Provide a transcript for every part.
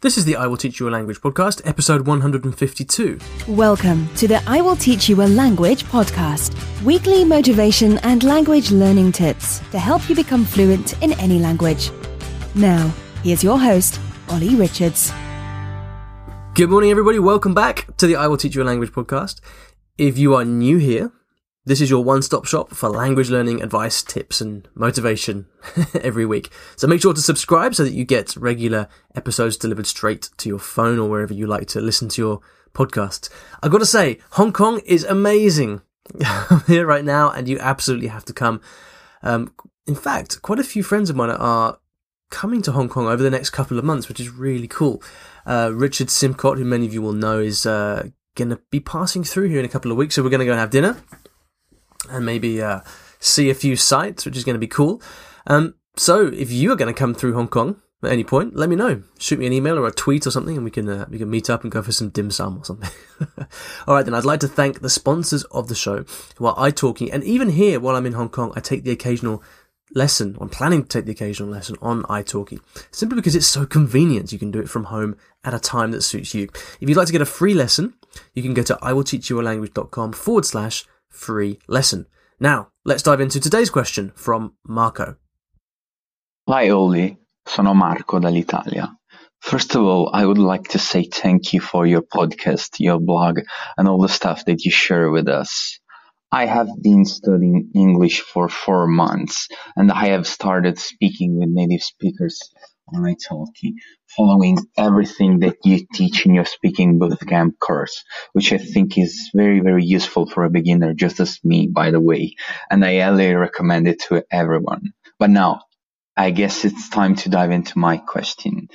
This is the I Will Teach You a Language podcast, episode 152. Welcome to the I Will Teach You a Language podcast, weekly motivation and language learning tips to help you become fluent in any language. Now, here's your host, Olly Richards. Good morning, everybody. Welcome back to the I Will Teach You a Language podcast. If you are new here, this is your one stop shop for language learning advice, tips, and motivation every week. So make sure to subscribe so that you get regular episodes delivered straight to your phone or wherever you like to listen to your podcasts. I've got to say, Hong Kong is amazing. I'm here right now, and you absolutely have to come. Um, in fact, quite a few friends of mine are coming to Hong Kong over the next couple of months, which is really cool. Uh, Richard Simcott, who many of you will know, is uh, going to be passing through here in a couple of weeks. So we're going to go and have dinner and maybe uh, see a few sights, which is going to be cool. Um, so if you are going to come through Hong Kong at any point, let me know. Shoot me an email or a tweet or something, and we can uh, we can meet up and go for some dim sum or something. All right, then I'd like to thank the sponsors of the show who are italki, and even here while I'm in Hong Kong, I take the occasional lesson. I'm planning to take the occasional lesson on italki, simply because it's so convenient. You can do it from home at a time that suits you. If you'd like to get a free lesson, you can go to iwillteachyoualanguage.com forward slash free lesson. Now, let's dive into today's question from Marco. Hi Oli, sono Marco dall'Italia. First of all, I would like to say thank you for your podcast, your blog, and all the stuff that you share with us. I have been studying English for four months, and I have started speaking with native speakers Italki, following everything that you teach in your speaking bootcamp course, which I think is very, very useful for a beginner, just as me, by the way, and I highly recommend it to everyone. But now, I guess it's time to dive into my question.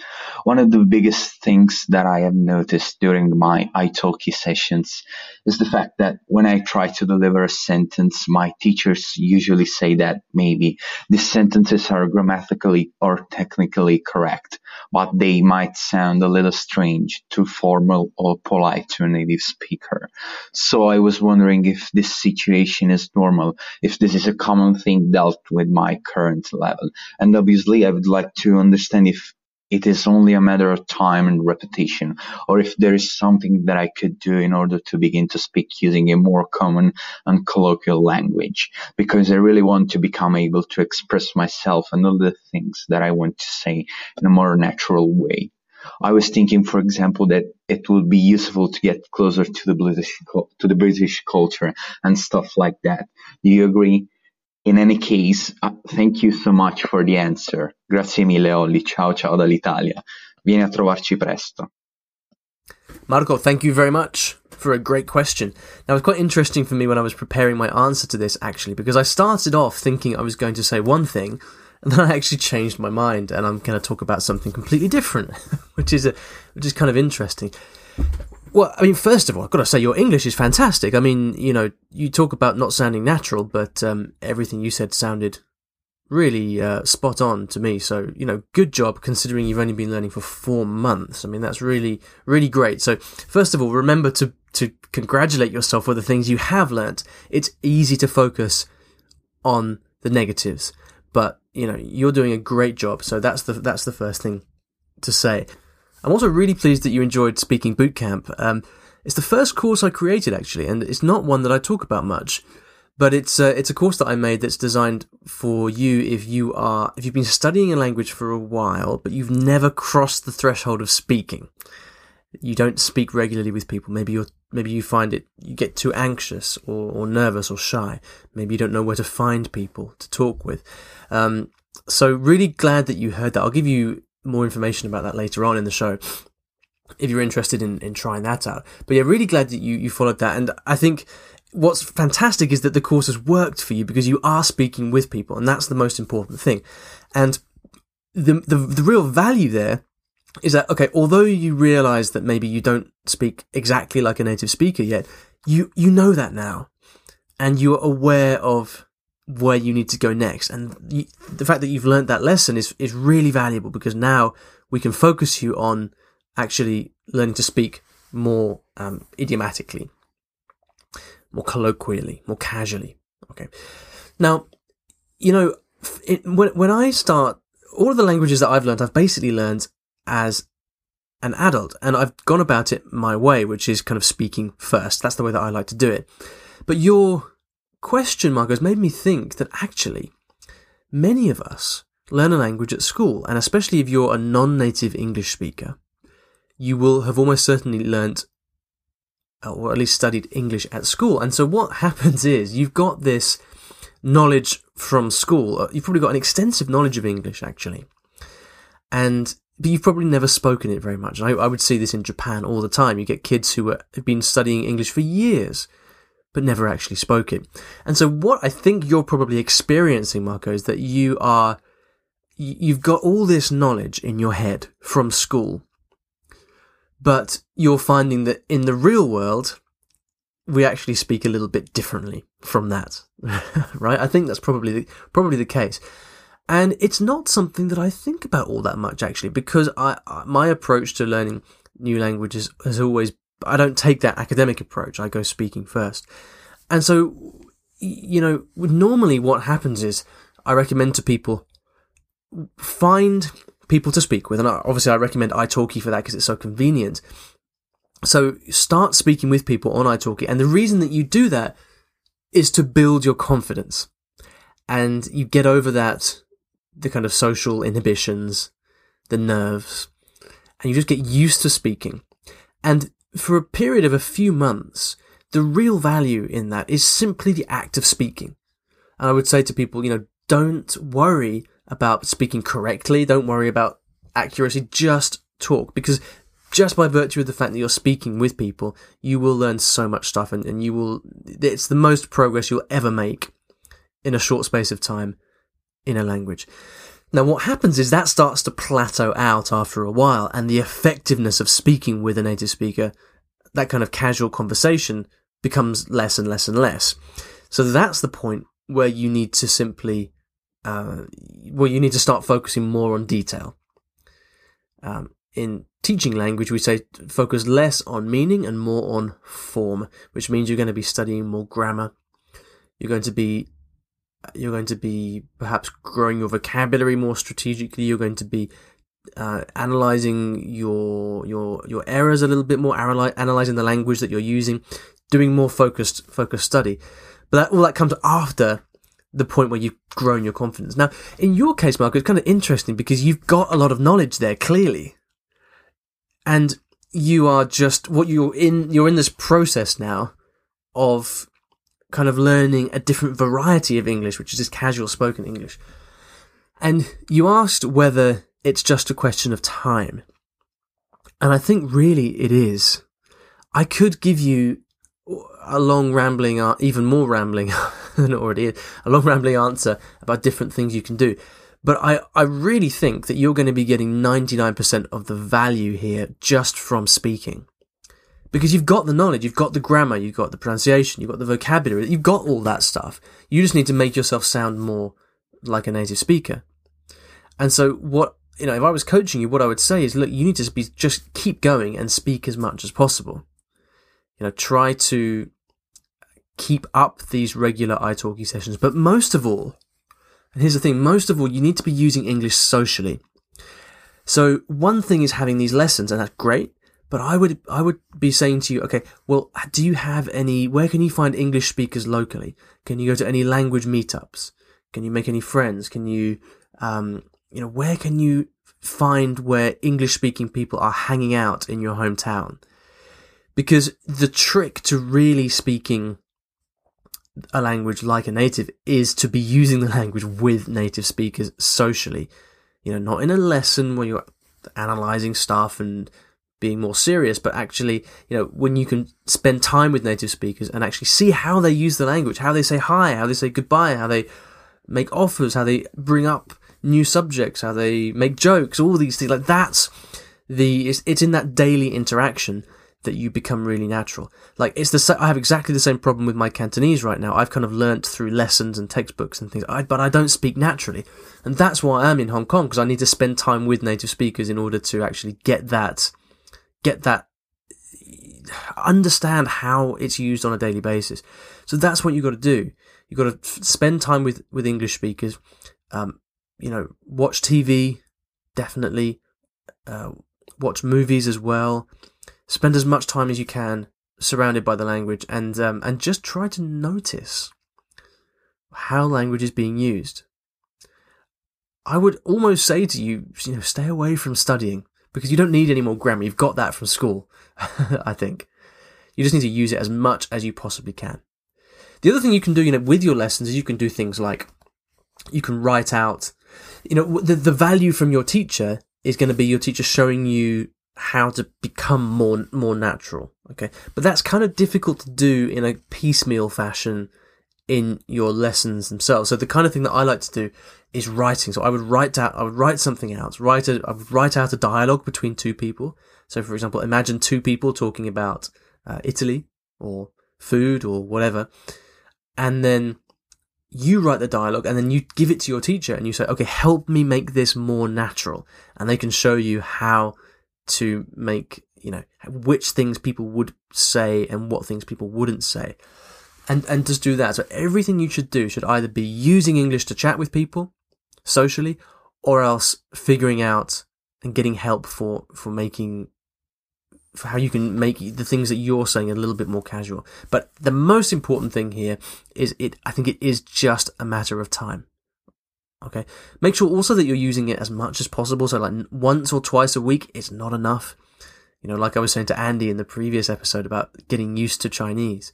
One of the biggest things that I have noticed during my italki sessions is the fact that when I try to deliver a sentence, my teachers usually say that maybe these sentences are grammatically or technically correct, but they might sound a little strange, too formal or polite to a native speaker. So I was wondering if this situation is normal, if this is a common thing dealt with my current level. And obviously I would like to understand if it is only a matter of time and repetition, or if there is something that I could do in order to begin to speak using a more common and colloquial language, because I really want to become able to express myself and all the things that I want to say in a more natural way. I was thinking, for example, that it would be useful to get closer to the British to the British culture and stuff like that. Do you agree? In any case, uh, thank you so much for the answer. Grazie mille Olli, ciao ciao dall'Italia. Vieni a trovarci presto. Marco, thank you very much for a great question. Now, it was quite interesting for me when I was preparing my answer to this, actually, because I started off thinking I was going to say one thing, and then I actually changed my mind, and I'm going to talk about something completely different, which is a, which is kind of interesting. Well, I mean, first of all, I've got to say your English is fantastic. I mean, you know, you talk about not sounding natural, but um, everything you said sounded really uh, spot on to me. So, you know, good job considering you've only been learning for four months. I mean, that's really, really great. So, first of all, remember to to congratulate yourself for the things you have learnt. It's easy to focus on the negatives, but you know, you're doing a great job. So that's the that's the first thing to say. I'm also really pleased that you enjoyed Speaking Bootcamp. Um, it's the first course I created actually, and it's not one that I talk about much, but it's uh, it's a course that I made that's designed for you if you are if you've been studying a language for a while, but you've never crossed the threshold of speaking. You don't speak regularly with people. Maybe you maybe you find it you get too anxious or, or nervous or shy. Maybe you don't know where to find people to talk with. Um, so really glad that you heard that. I'll give you more information about that later on in the show if you're interested in, in trying that out. But yeah, really glad that you, you followed that. And I think what's fantastic is that the course has worked for you because you are speaking with people, and that's the most important thing. And the, the, the real value there is that, okay, although you realize that maybe you don't speak exactly like a native speaker yet, you, you know that now. And you're aware of where you need to go next. And you, the fact that you've learned that lesson is, is really valuable because now we can focus you on actually learning to speak more um, idiomatically, more colloquially, more casually. Okay. Now, you know, it, when, when I start, all of the languages that I've learned, I've basically learned as an adult. And I've gone about it my way, which is kind of speaking first. That's the way that I like to do it. But your question, Marco, has made me think that actually many of us learn a language at school. And especially if you're a non-native English speaker, you will have almost certainly learnt or at least studied English at school. And so what happens is you've got this knowledge from school. Uh, you've probably got an extensive knowledge of English actually. And but you've probably never spoken it very much. I, I, would see this in Japan all the time. You get kids who have been studying English for years, but never actually spoke it. And so what I think you're probably experiencing, Marco, is that you are, you've got all this knowledge in your head from school, but you're finding that in the real world, we actually speak a little bit differently from that, right? I think that's probably the, probably the case. And it's not something that I think about all that much actually, because I, my approach to learning new languages has always, I don't take that academic approach. I go speaking first. And so, you know, normally what happens is I recommend to people find people to speak with. And obviously, I recommend italki for that because it's so convenient. So start speaking with people on italki. And the reason that you do that is to build your confidence. And you get over that, the kind of social inhibitions, the nerves, and you just get used to speaking. And for a period of a few months, the real value in that is simply the act of speaking. And I would say to people, you know, don't worry about speaking correctly. Don't worry about accuracy. Just talk because just by virtue of the fact that you're speaking with people, you will learn so much stuff and, and you will, it's the most progress you'll ever make in a short space of time in a language. Now, what happens is that starts to plateau out after a while, and the effectiveness of speaking with a native speaker, that kind of casual conversation, becomes less and less and less. So that's the point where you need to simply uh, well, you need to start focusing more on detail. Um, in teaching language, we say focus less on meaning and more on form, which means you're going to be studying more grammar. You're going to be you're going to be perhaps growing your vocabulary more strategically. You're going to be uh, analyzing your your your errors a little bit more, analyzing the language that you're using, doing more focused focused study. But that, all that comes after the point where you've grown your confidence. Now, in your case, Mark, it's kind of interesting because you've got a lot of knowledge there, clearly. And you are just what you're in, you're in this process now of kind of learning a different variety of English, which is just casual spoken English. And you asked whether it's just a question of time. And I think really it is. I could give you a long rambling, even more rambling than already is, a long rambling answer about different things you can do. But I, I really think that you're going to be getting 99% of the value here just from speaking. Because you've got the knowledge, you've got the grammar, you've got the pronunciation, you've got the vocabulary, you've got all that stuff. You just need to make yourself sound more like a native speaker. And so what, you know, if I was coaching you, what I would say is, look, you need to be, just keep going and speak as much as possible. You know, try to keep up these regular italki sessions. But most of all, and here's the thing, most of all, you need to be using English socially. So one thing is having these lessons, and that's great. But I would I would be saying to you, okay, well, do you have any? Where can you find English speakers locally? Can you go to any language meetups? Can you make any friends? Can you, um, you know, where can you find where English speaking people are hanging out in your hometown? Because the trick to really speaking a language like a native is to be using the language with native speakers socially. You know, not in a lesson where you're analyzing stuff and being more serious, but actually, you know, when you can spend time with native speakers and actually see how they use the language, how they say hi, how they say goodbye, how they make offers, how they bring up new subjects, how they make jokes, all these things. Like that's the, it's, it's in that daily interaction that you become really natural. Like it's the I have exactly the same problem with my Cantonese right now. I've kind of learnt through lessons and textbooks and things, I, but I don't speak naturally, and that's why I'm in Hong Kong because I need to spend time with native speakers in order to actually get that, get that, understand how it's used on a daily basis. So that's what you've got to do. You've got to spend time with with English speakers. Um, you know, watch TV, definitely. Uh, watch movies as well. Spend as much time as you can surrounded by the language, and um, and just try to notice how language is being used. I would almost say to you, you know, stay away from studying because you don't need any more grammar. You've got that from school, I think. You just need to use it as much as you possibly can. The other thing you can do, you know, with your lessons is you can do things like you can write out, you know, the, the value from your teacher is going to be your teacher showing you how to become more, more natural. Okay. But that's kind of difficult to do in a piecemeal fashion in your lessons themselves. So the kind of thing that I like to do is writing. So I would write out, I would write something out, write a, I would write out a dialogue between two people. So for example, imagine two people talking about uh, Italy or food or whatever. And then you write the dialogue and then you give it to your teacher and you say, okay, help me make this more natural. And they can show you how to make, you know, which things people would say and what things people wouldn't say. And, and just do that. So everything you should do should either be using English to chat with people socially or else figuring out and getting help for, for making for how you can make the things that you're saying a little bit more casual. But the most important thing here is it, I think it is just a matter of time. Okay. Make sure also that you're using it as much as possible. So like once or twice a week is not enough. You know, like I was saying to Andy in the previous episode about getting used to Chinese,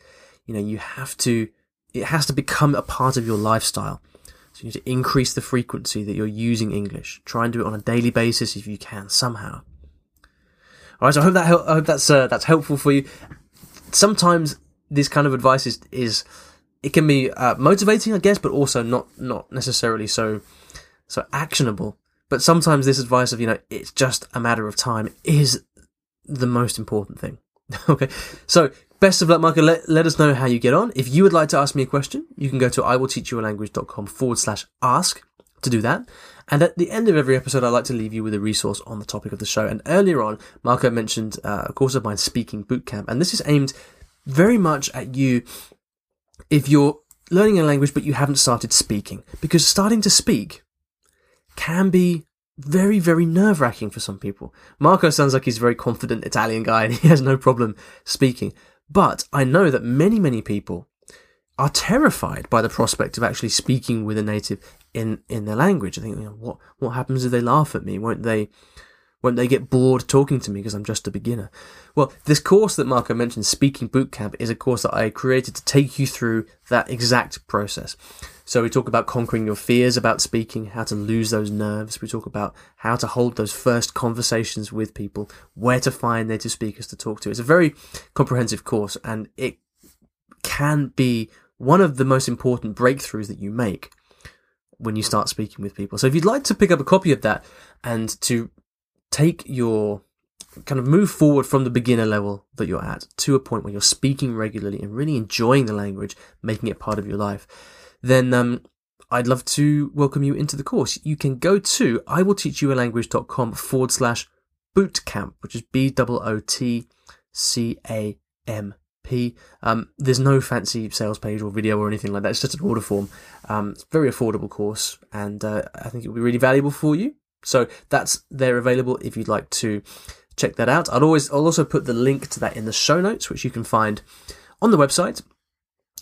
you know, you have to, it has to become a part of your lifestyle. So you need to increase the frequency that you're using English. Try and do it on a daily basis if you can somehow. All right, so I hope that I hope that's uh, that's helpful for you. Sometimes this kind of advice is is it can be uh, motivating, I guess, but also not not necessarily so so actionable. But sometimes this advice of you know it's just a matter of time is the most important thing. okay, so best of luck, Marco. Let, let us know how you get on. If you would like to ask me a question, you can go to iwillteachyoualanguage.com forward slash ask to do that. And at the end of every episode, I like to leave you with a resource on the topic of the show. And earlier on, Marco mentioned uh, a course of mine, Speaking Bootcamp, and this is aimed very much at you if you're learning a language but you haven't started speaking, because starting to speak can be very, very nerve wracking for some people. Marco sounds like he's a very confident Italian guy and he has no problem speaking. But I know that many, many people are terrified by the prospect of actually speaking with a native in in their language. I think, you know, what what happens if they laugh at me? Won't they won't they get bored talking to me because I'm just a beginner? Well, this course that Marco mentioned, Speaking Bootcamp, is a course that I created to take you through that exact process. So we talk about conquering your fears about speaking, how to lose those nerves. We talk about how to hold those first conversations with people, where to find native speakers to talk to. It's a very comprehensive course and it can be one of the most important breakthroughs that you make when you start speaking with people. So if you'd like to pick up a copy of that and to take your kind of move forward from the beginner level that you're at to a point where you're speaking regularly and really enjoying the language, making it part of your life, then um, I'd love to welcome you into the course. You can go to iwillteachyoualanguage.com forward slash bootcamp, which is B O O T C A M P. Um, there's no fancy sales page or video or anything like that. It's just an order form. Um, it's a very affordable course, and uh, I think it will be really valuable for you. So that's there available if you'd like to check that out. I'll always I'll also put the link to that in the show notes, which you can find on the website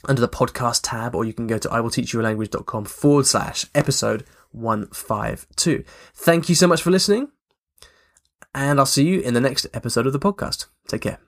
under the podcast tab, or you can go to iwillteachyoualanguage.com forward slash episode 152. Thank you so much for listening, and I'll see you in the next episode of the podcast. Take care.